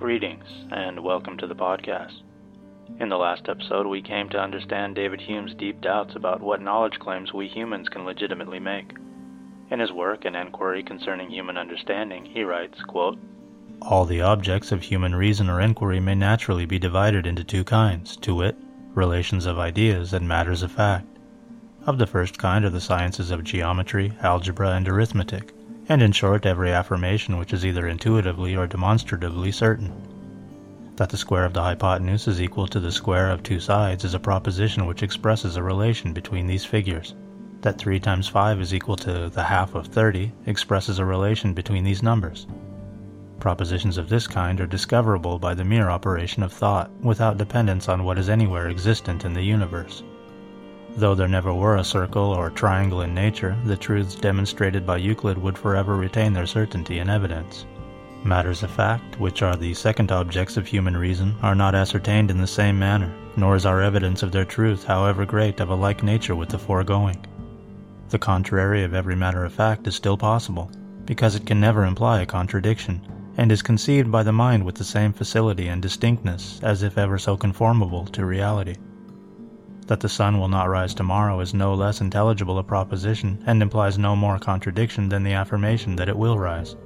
Greetings, and welcome to the podcast. In the last episode, we came to understand David Hume's deep doubts about what knowledge claims we humans can legitimately make. In his work, An Enquiry Concerning Human Understanding, he writes, quote, All the objects of human reason or inquiry may naturally be divided into two kinds, to wit, relations of ideas and matters of fact. Of the first kind are the sciences of geometry, algebra, and arithmetic, and in short every affirmation which is either intuitively or demonstratively certain. That the square of the hypotenuse is equal to the square of two sides is a proposition which expresses a relation between these figures. That 3 times 5 is equal to the half of 30 expresses a relation between these numbers. Propositions of this kind are discoverable by the mere operation of thought, without dependence on what is anywhere existent in the universe. Though there never were a circle or triangle in nature, the truths demonstrated by Euclid would forever retain their certainty and evidence. Matters of fact, which are the second objects of human reason, are not ascertained in the same manner, nor is our evidence of their truth, however great, of a like nature with the foregoing. The contrary of every matter of fact is still possible, because it can never imply a contradiction, and is conceived by the mind with the same facility and distinctness as if ever so conformable to reality. That the sun will not rise tomorrow is no less intelligible a proposition, and implies no more contradiction than the affirmation that it will rise.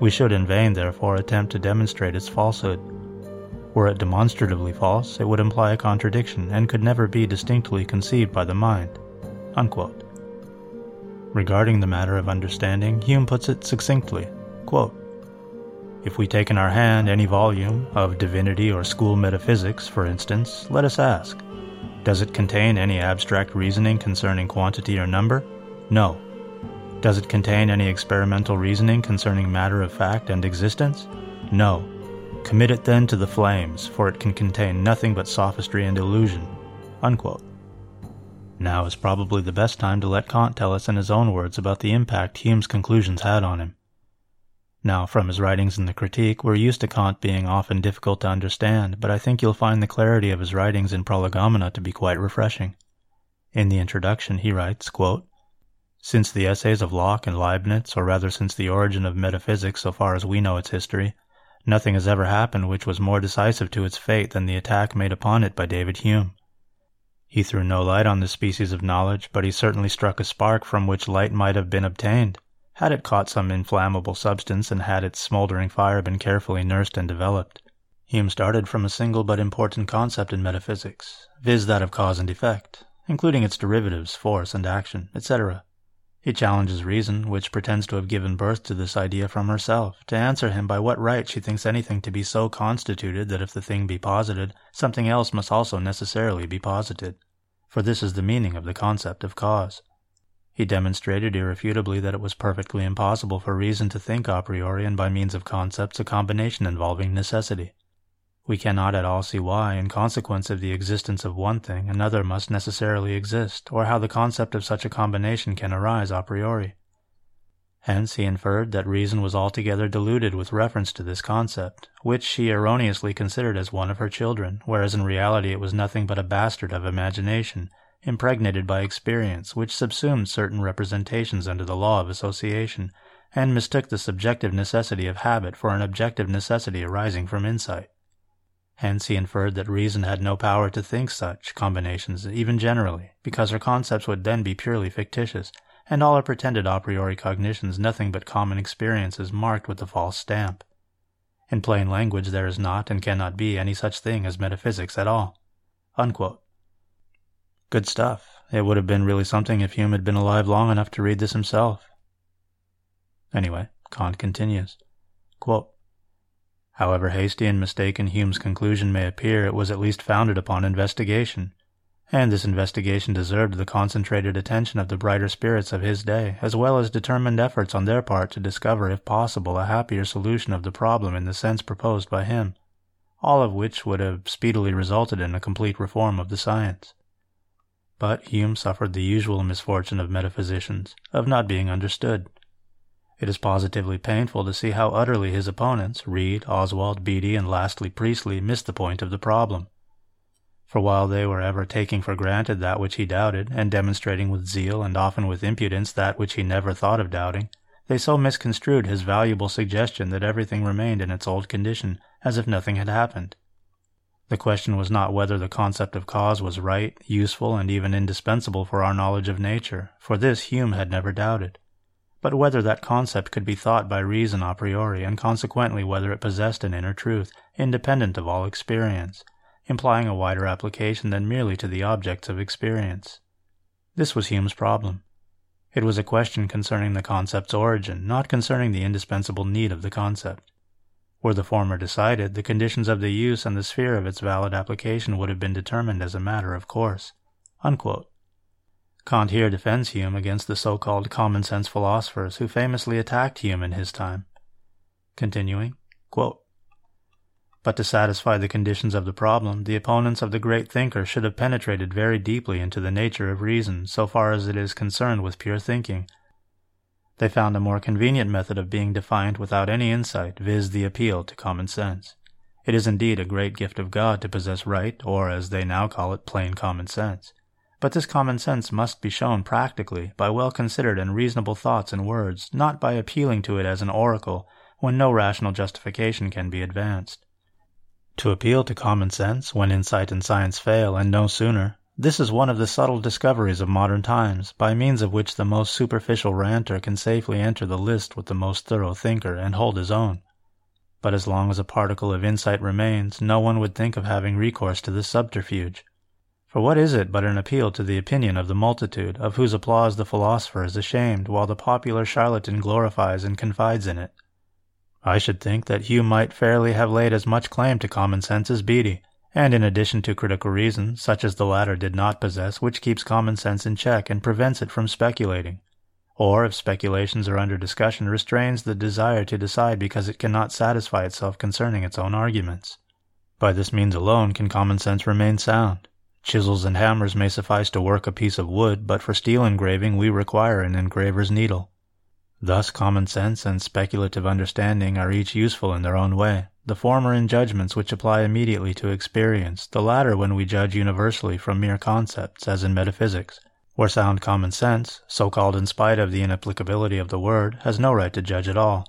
We should in vain, therefore, attempt to demonstrate its falsehood. Were it demonstratively false, it would imply a contradiction, and could never be distinctly conceived by the mind. Unquote. Regarding the matter of understanding, Hume puts it succinctly quote, If we take in our hand any volume of divinity or school metaphysics, for instance, let us ask, does it contain any abstract reasoning concerning quantity or number? No. Does it contain any experimental reasoning concerning matter of fact and existence? No. Commit it then to the flames, for it can contain nothing but sophistry and illusion. Unquote. Now is probably the best time to let Kant tell us in his own words about the impact Hume's conclusions had on him. Now, from his writings in the Critique, we're used to Kant being often difficult to understand, but I think you'll find the clarity of his writings in Prolegomena to be quite refreshing. In the introduction, he writes, quote, since the essays of Locke and Leibniz, or rather since the origin of metaphysics so far as we know its history, nothing has ever happened which was more decisive to its fate than the attack made upon it by David Hume. He threw no light on this species of knowledge, but he certainly struck a spark from which light might have been obtained, had it caught some inflammable substance and had its smoldering fire been carefully nursed and developed. Hume started from a single but important concept in metaphysics, viz. that of cause and effect, including its derivatives, force and action, etc. He challenges reason, which pretends to have given birth to this idea from herself, to answer him by what right she thinks anything to be so constituted that if the thing be posited, something else must also necessarily be posited. For this is the meaning of the concept of cause. He demonstrated irrefutably that it was perfectly impossible for reason to think a priori and by means of concepts a combination involving necessity. We cannot at all see why, in consequence of the existence of one thing, another must necessarily exist, or how the concept of such a combination can arise a priori. Hence he inferred that reason was altogether deluded with reference to this concept, which she erroneously considered as one of her children, whereas in reality it was nothing but a bastard of imagination, impregnated by experience, which subsumed certain representations under the law of association, and mistook the subjective necessity of habit for an objective necessity arising from insight. Hence he inferred that reason had no power to think such combinations, even generally, because her concepts would then be purely fictitious, and all her pretended a priori cognitions nothing but common experiences marked with the false stamp. In plain language, there is not and cannot be any such thing as metaphysics at all. Unquote. Good stuff. It would have been really something if Hume had been alive long enough to read this himself. Anyway, Kant continues. Quote, However hasty and mistaken Hume's conclusion may appear, it was at least founded upon investigation, and this investigation deserved the concentrated attention of the brighter spirits of his day, as well as determined efforts on their part to discover if possible a happier solution of the problem in the sense proposed by him, all of which would have speedily resulted in a complete reform of the science. But Hume suffered the usual misfortune of metaphysicians, of not being understood. It is positively painful to see how utterly his opponents, Reid, Oswald, Beattie, and lastly Priestley, missed the point of the problem. For while they were ever taking for granted that which he doubted, and demonstrating with zeal and often with impudence that which he never thought of doubting, they so misconstrued his valuable suggestion that everything remained in its old condition, as if nothing had happened. The question was not whether the concept of cause was right, useful, and even indispensable for our knowledge of nature, for this Hume had never doubted, but whether that concept could be thought by reason a priori, and consequently whether it possessed an inner truth, independent of all experience, implying a wider application than merely to the objects of experience. This was Hume's problem. It was a question concerning the concept's origin, not concerning the indispensable need of the concept. Were the former decided, the conditions of the use and the sphere of its valid application would have been determined as a matter of course. Unquote. Kant here defends Hume against the so-called common sense philosophers who famously attacked Hume in his time. Continuing, quote, but to satisfy the conditions of the problem, the opponents of the great thinker should have penetrated very deeply into the nature of reason so far as it is concerned with pure thinking, they found a more convenient method of being defiant without any insight, viz., the appeal to common sense. It is indeed a great gift of God to possess right, or as they now call it, plain common sense. But this common sense must be shown practically by well considered and reasonable thoughts and words, not by appealing to it as an oracle when no rational justification can be advanced. To appeal to common sense when insight and science fail, and no sooner, this is one of the subtle discoveries of modern times, by means of which the most superficial ranter can safely enter the list with the most thorough thinker and hold his own. But as long as a particle of insight remains, no one would think of having recourse to this subterfuge. For what is it but an appeal to the opinion of the multitude, of whose applause the philosopher is ashamed, while the popular charlatan glorifies and confides in it? I should think that Hume might fairly have laid as much claim to common sense as Beattie, and in addition to critical reason, such as the latter did not possess, which keeps common sense in check and prevents it from speculating, or, if speculations are under discussion, restrains the desire to decide because it cannot satisfy itself concerning its own arguments. By this means alone can common sense remain sound. Chisels and hammers may suffice to work a piece of wood, but for steel engraving we require an engraver's needle. Thus common sense and speculative understanding are each useful in their own way the former in judgments which apply immediately to experience, the latter when we judge universally from mere concepts, as in metaphysics, where sound common sense, so called in spite of the inapplicability of the word, has no right to judge at all.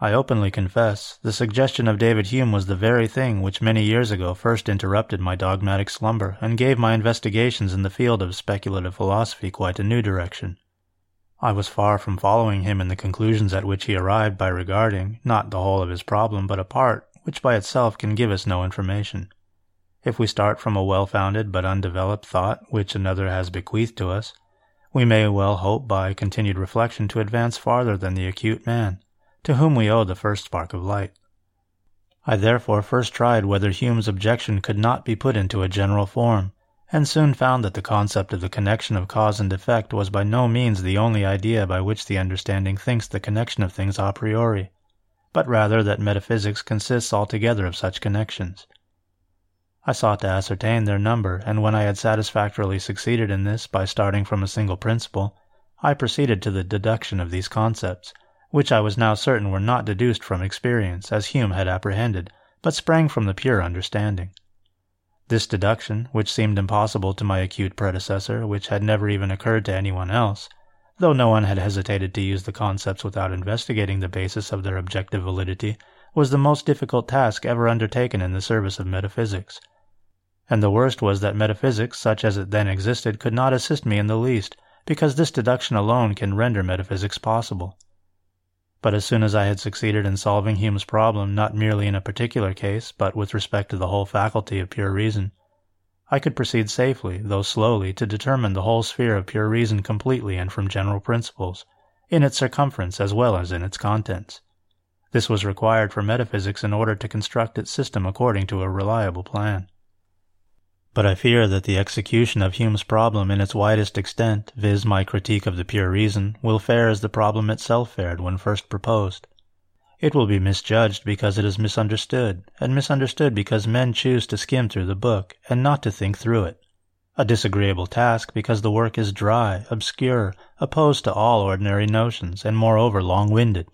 I openly confess, the suggestion of David Hume was the very thing which many years ago first interrupted my dogmatic slumber and gave my investigations in the field of speculative philosophy quite a new direction. I was far from following him in the conclusions at which he arrived by regarding, not the whole of his problem, but a part, which by itself can give us no information. If we start from a well-founded but undeveloped thought which another has bequeathed to us, we may well hope by continued reflection to advance farther than the acute man, to whom we owe the first spark of light. I therefore first tried whether Hume's objection could not be put into a general form, and soon found that the concept of the connection of cause and effect was by no means the only idea by which the understanding thinks the connection of things a priori, but rather that metaphysics consists altogether of such connections. I sought to ascertain their number, and when I had satisfactorily succeeded in this by starting from a single principle, I proceeded to the deduction of these concepts, which I was now certain were not deduced from experience, as Hume had apprehended, but sprang from the pure understanding. This deduction, which seemed impossible to my acute predecessor, which had never even occurred to anyone else, though no one had hesitated to use the concepts without investigating the basis of their objective validity, was the most difficult task ever undertaken in the service of metaphysics. And the worst was that metaphysics, such as it then existed, could not assist me in the least, because this deduction alone can render metaphysics possible. But as soon as I had succeeded in solving Hume's problem not merely in a particular case, but with respect to the whole faculty of pure reason, I could proceed safely, though slowly, to determine the whole sphere of pure reason completely and from general principles, in its circumference as well as in its contents. This was required for metaphysics in order to construct its system according to a reliable plan. But I fear that the execution of Hume's problem in its widest extent, viz. my critique of the pure reason, will fare as the problem itself fared when first proposed. It will be misjudged because it is misunderstood, and misunderstood because men choose to skim through the book, and not to think through it. A disagreeable task because the work is dry, obscure, opposed to all ordinary notions, and moreover long-winded.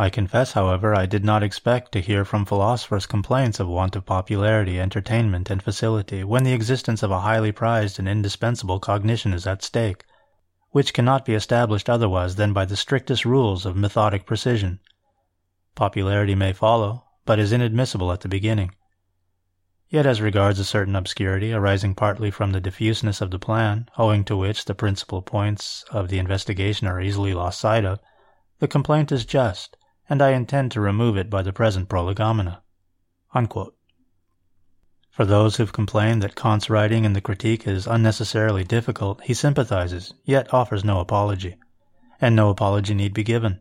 I confess, however, I did not expect to hear from philosophers complaints of want of popularity, entertainment, and facility, when the existence of a highly prized and indispensable cognition is at stake, which cannot be established otherwise than by the strictest rules of methodic precision. Popularity may follow, but is inadmissible at the beginning. Yet as regards a certain obscurity arising partly from the diffuseness of the plan, owing to which the principal points of the investigation are easily lost sight of, the complaint is just, and I intend to remove it by the present prolegomena. Unquote. For those who've complained that Kant's writing in the critique is unnecessarily difficult, he sympathizes, yet offers no apology. And no apology need be given.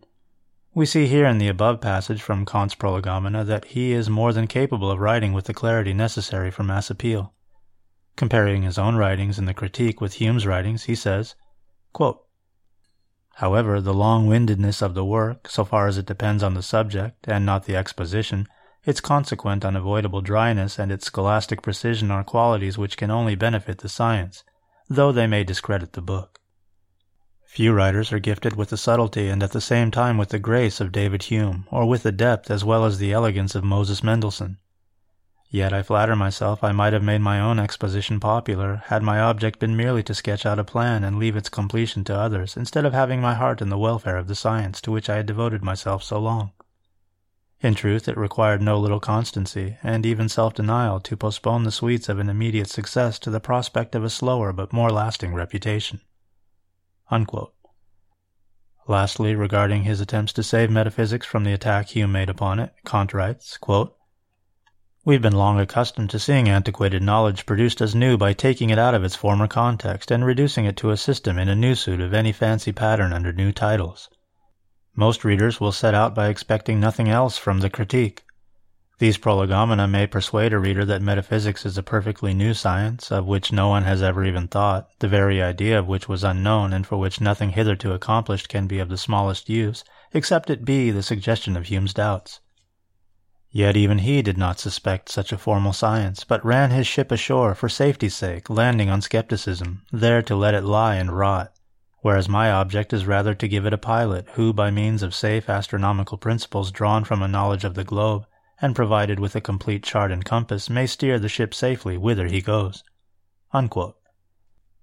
We see here in the above passage from Kant's Prolegomena that he is more than capable of writing with the clarity necessary for mass appeal. Comparing his own writings in the Critique with Hume's writings, he says, quote, However, the long-windedness of the work, so far as it depends on the subject and not the exposition, its consequent unavoidable dryness and its scholastic precision are qualities which can only benefit the science, though they may discredit the book. Few writers are gifted with the subtlety and at the same time with the grace of David Hume, or with the depth as well as the elegance of Moses Mendelssohn. Yet I flatter myself I might have made my own exposition popular had my object been merely to sketch out a plan and leave its completion to others, instead of having my heart in the welfare of the science to which I had devoted myself so long. In truth, it required no little constancy, and even self-denial, to postpone the sweets of an immediate success to the prospect of a slower but more lasting reputation. Unquote. Lastly, regarding his attempts to save metaphysics from the attack Hume made upon it, Kant writes, quote, We've been long accustomed to seeing antiquated knowledge produced as new by taking it out of its former context and reducing it to a system in a new suit of any fancy pattern under new titles. Most readers will set out by expecting nothing else from the critique. These prolegomena may persuade a reader that metaphysics is a perfectly new science, of which no one has ever even thought, the very idea of which was unknown, and for which nothing hitherto accomplished can be of the smallest use, except it be the suggestion of Hume's doubts. Yet even he did not suspect such a formal science, but ran his ship ashore for safety's sake, landing on skepticism, there to let it lie and rot, whereas my object is rather to give it a pilot, who, by means of safe astronomical principles drawn from a knowledge of the globe, and provided with a complete chart and compass, may steer the ship safely whither he goes. Unquote.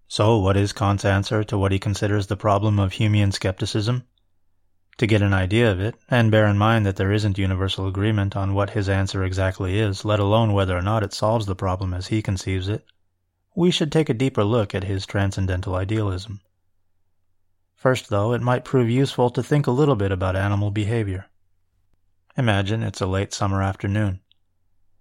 So, what is Kant's answer to what he considers the problem of Humean skepticism? To get an idea of it, and bear in mind that there isn't universal agreement on what his answer exactly is, let alone whether or not it solves the problem as he conceives it, we should take a deeper look at his transcendental idealism. First, though, it might prove useful to think a little bit about animal behavior. Imagine it's a late summer afternoon.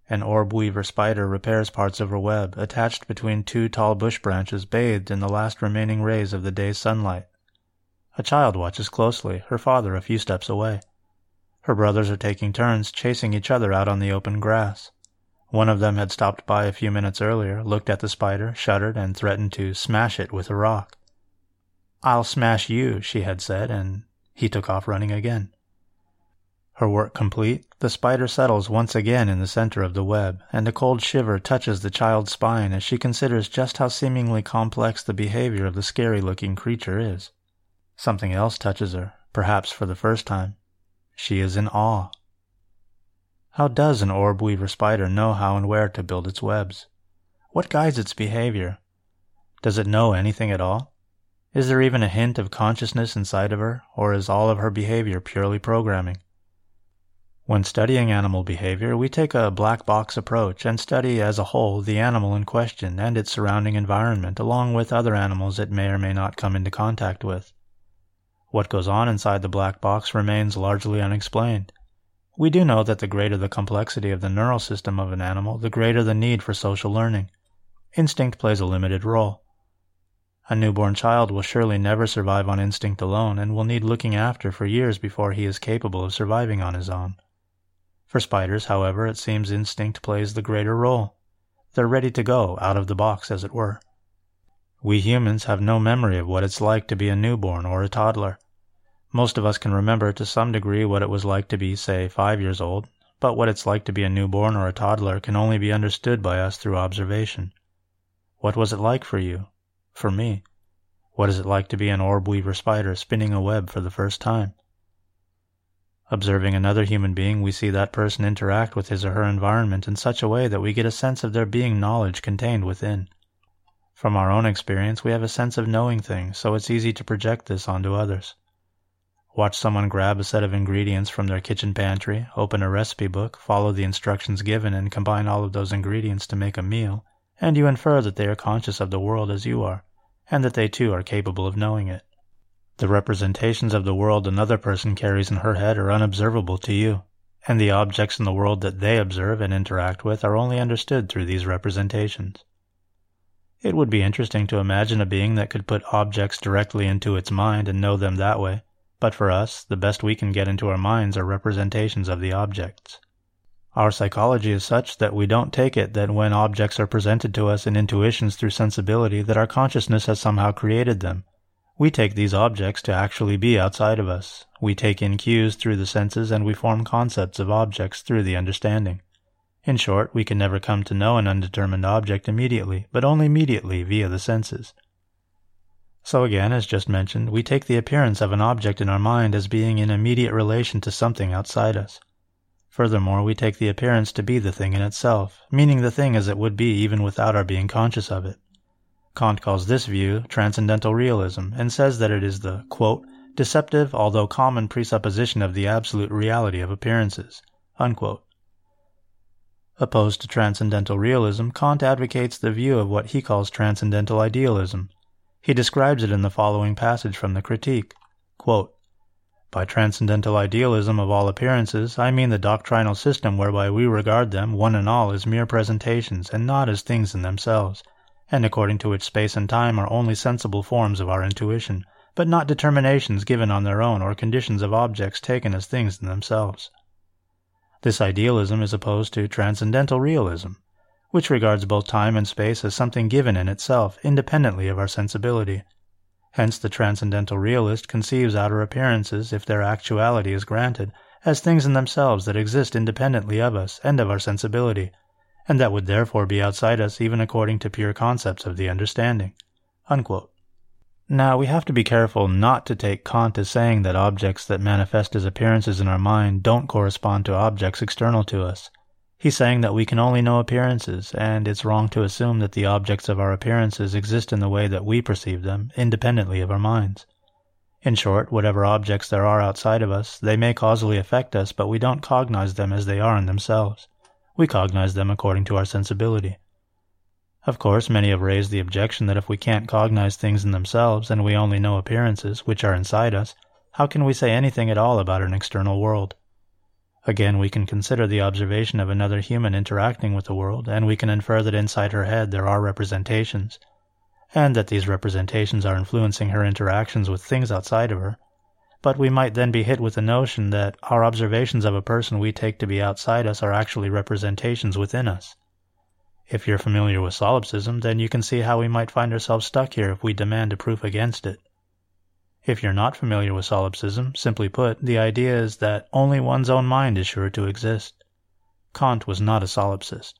An orb weaver spider repairs parts of her web, attached between two tall bush branches bathed in the last remaining rays of the day's sunlight. A child watches closely, her father a few steps away. Her brothers are taking turns chasing each other out on the open grass. One of them had stopped by a few minutes earlier, looked at the spider, shuddered, and threatened to smash it with a rock. I'll smash you, she had said, and he took off running again. Her work complete, the spider settles once again in the center of the web, and a cold shiver touches the child's spine as she considers just how seemingly complex the behavior of the scary-looking creature is. Something else touches her, perhaps for the first time. She is in awe. How does an orb weaver spider know how and where to build its webs? What guides its behavior? Does it know anything at all? Is there even a hint of consciousness inside of her, or is all of her behavior purely programming? When studying animal behavior, we take a black box approach and study as a whole the animal in question and its surrounding environment along with other animals it may or may not come into contact with. What goes on inside the black box remains largely unexplained. We do know that the greater the complexity of the neural system of an animal, the greater the need for social learning. Instinct plays a limited role. A newborn child will surely never survive on instinct alone and will need looking after for years before he is capable of surviving on his own. For spiders, however, it seems instinct plays the greater role. They're ready to go, out of the box, as it were. We humans have no memory of what it's like to be a newborn or a toddler. Most of us can remember to some degree what it was like to be, say, five years old, but what it's like to be a newborn or a toddler can only be understood by us through observation. What was it like for you? For me? What is it like to be an orb weaver spider spinning a web for the first time? Observing another human being, we see that person interact with his or her environment in such a way that we get a sense of there being knowledge contained within. From our own experience, we have a sense of knowing things, so it's easy to project this onto others. Watch someone grab a set of ingredients from their kitchen pantry, open a recipe book, follow the instructions given, and combine all of those ingredients to make a meal, and you infer that they are conscious of the world as you are, and that they too are capable of knowing it. The representations of the world another person carries in her head are unobservable to you, and the objects in the world that they observe and interact with are only understood through these representations. It would be interesting to imagine a being that could put objects directly into its mind and know them that way but for us, the best we can get into our minds are representations of the objects. Our psychology is such that we don't take it that when objects are presented to us in intuitions through sensibility that our consciousness has somehow created them. We take these objects to actually be outside of us. We take in cues through the senses and we form concepts of objects through the understanding. In short, we can never come to know an undetermined object immediately, but only mediately via the senses. So again, as just mentioned, we take the appearance of an object in our mind as being in immediate relation to something outside us. Furthermore, we take the appearance to be the thing in itself, meaning the thing as it would be even without our being conscious of it. Kant calls this view transcendental realism and says that it is the, quote, deceptive although common presupposition of the absolute reality of appearances. Unquote. Opposed to transcendental realism, Kant advocates the view of what he calls transcendental idealism, he describes it in the following passage from the Critique. Quote, By transcendental idealism of all appearances, I mean the doctrinal system whereby we regard them, one and all, as mere presentations, and not as things in themselves, and according to which space and time are only sensible forms of our intuition, but not determinations given on their own or conditions of objects taken as things in themselves. This idealism is opposed to transcendental realism, which regards both time and space as something given in itself, independently of our sensibility. Hence the transcendental realist conceives outer appearances, if their actuality is granted, as things in themselves that exist independently of us and of our sensibility, and that would therefore be outside us even according to pure concepts of the understanding. Unquote. Now, we have to be careful not to take Kant as saying that objects that manifest as appearances in our mind don't correspond to objects external to us. He's saying that we can only know appearances, and it's wrong to assume that the objects of our appearances exist in the way that we perceive them, independently of our minds. In short, whatever objects there are outside of us, they may causally affect us, but we don't cognize them as they are in themselves. We cognize them according to our sensibility. Of course, many have raised the objection that if we can't cognize things in themselves, and we only know appearances, which are inside us, how can we say anything at all about an external world? Again, we can consider the observation of another human interacting with the world, and we can infer that inside her head there are representations, and that these representations are influencing her interactions with things outside of her. But we might then be hit with the notion that our observations of a person we take to be outside us are actually representations within us. If you're familiar with solipsism, then you can see how we might find ourselves stuck here if we demand a proof against it. If you're not familiar with solipsism, simply put, the idea is that only one's own mind is sure to exist. Kant was not a solipsist.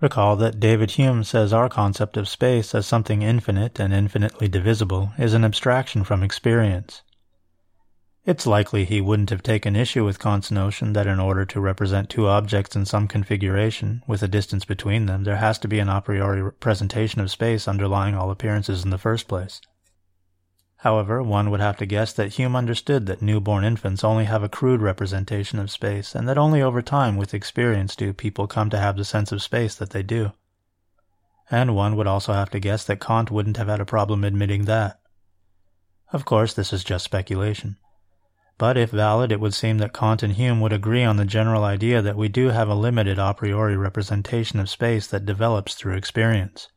Recall that David Hume says our concept of space as something infinite and infinitely divisible is an abstraction from experience. It's likely he wouldn't have taken issue with Kant's notion that in order to represent two objects in some configuration, with a distance between them, there has to be an a priori presentation of space underlying all appearances in the first place. However, one would have to guess that Hume understood that newborn infants only have a crude representation of space, and that only over time with experience do people come to have the sense of space that they do. And one would also have to guess that Kant wouldn't have had a problem admitting that. Of course, this is just speculation. But if valid, it would seem that Kant and Hume would agree on the general idea that we do have a limited a priori representation of space that develops through experience.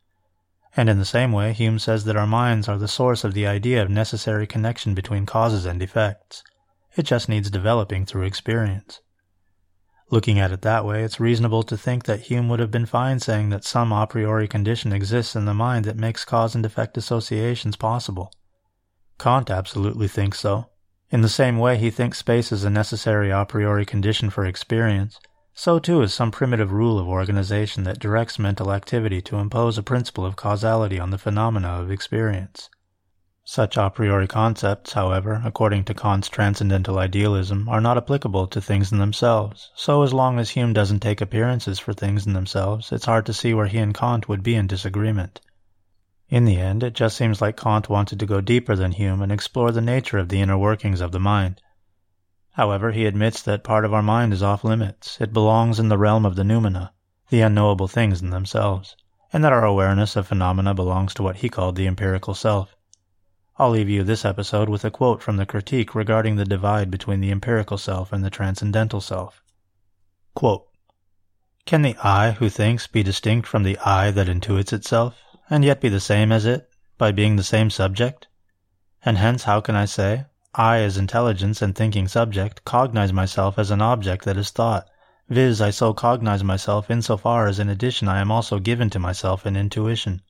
And in the same way, Hume says that our minds are the source of the idea of necessary connection between causes and effects. It just needs developing through experience. Looking at it that way, it's reasonable to think that Hume would have been fine saying that some a priori condition exists in the mind that makes cause and effect associations possible. Kant absolutely thinks so. In the same way he thinks space is a necessary a priori condition for experience, so too is some primitive rule of organization that directs mental activity to impose a principle of causality on the phenomena of experience. Such a priori concepts, however, according to Kant's transcendental idealism, are not applicable to things in themselves, so as long as Hume doesn't take appearances for things in themselves, it's hard to see where he and Kant would be in disagreement. In the end, it just seems like Kant wanted to go deeper than Hume and explore the nature of the inner workings of the mind. However, he admits that part of our mind is off limits. It belongs in the realm of the noumena, the unknowable things in themselves, and that our awareness of phenomena belongs to what he called the empirical self. I'll leave you this episode with a quote from the critique regarding the divide between the empirical self and the transcendental self. Quote, Can the I who thinks be distinct from the I that intuits itself, and yet be the same as it, by being the same subject? And hence how can I say, I as intelligence and thinking subject cognize myself as an object that is thought, viz. I so cognize myself in so far as in addition I am also given to myself in intuition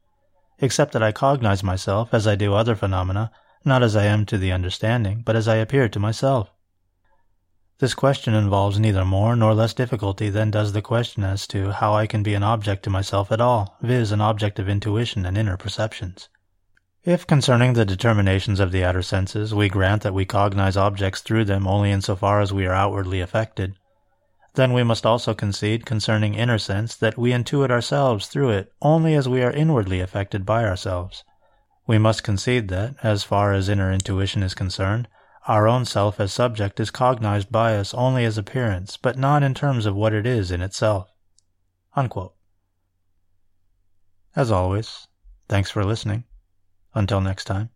except that I cognize myself as I do other phenomena, not as I am to the understanding, but as I appear to myself. This question involves neither more nor less difficulty than does the question as to how I can be an object to myself at all, viz. an object of intuition and inner perceptions. If concerning the determinations of the outer senses we grant that we cognize objects through them only in so far as we are outwardly affected, then we must also concede concerning inner sense that we intuit ourselves through it only as we are inwardly affected by ourselves. We must concede that, as far as inner intuition is concerned, our own self as subject is cognized by us only as appearance, but not in terms of what it is in itself. Unquote. As always, thanks for listening. Until next time.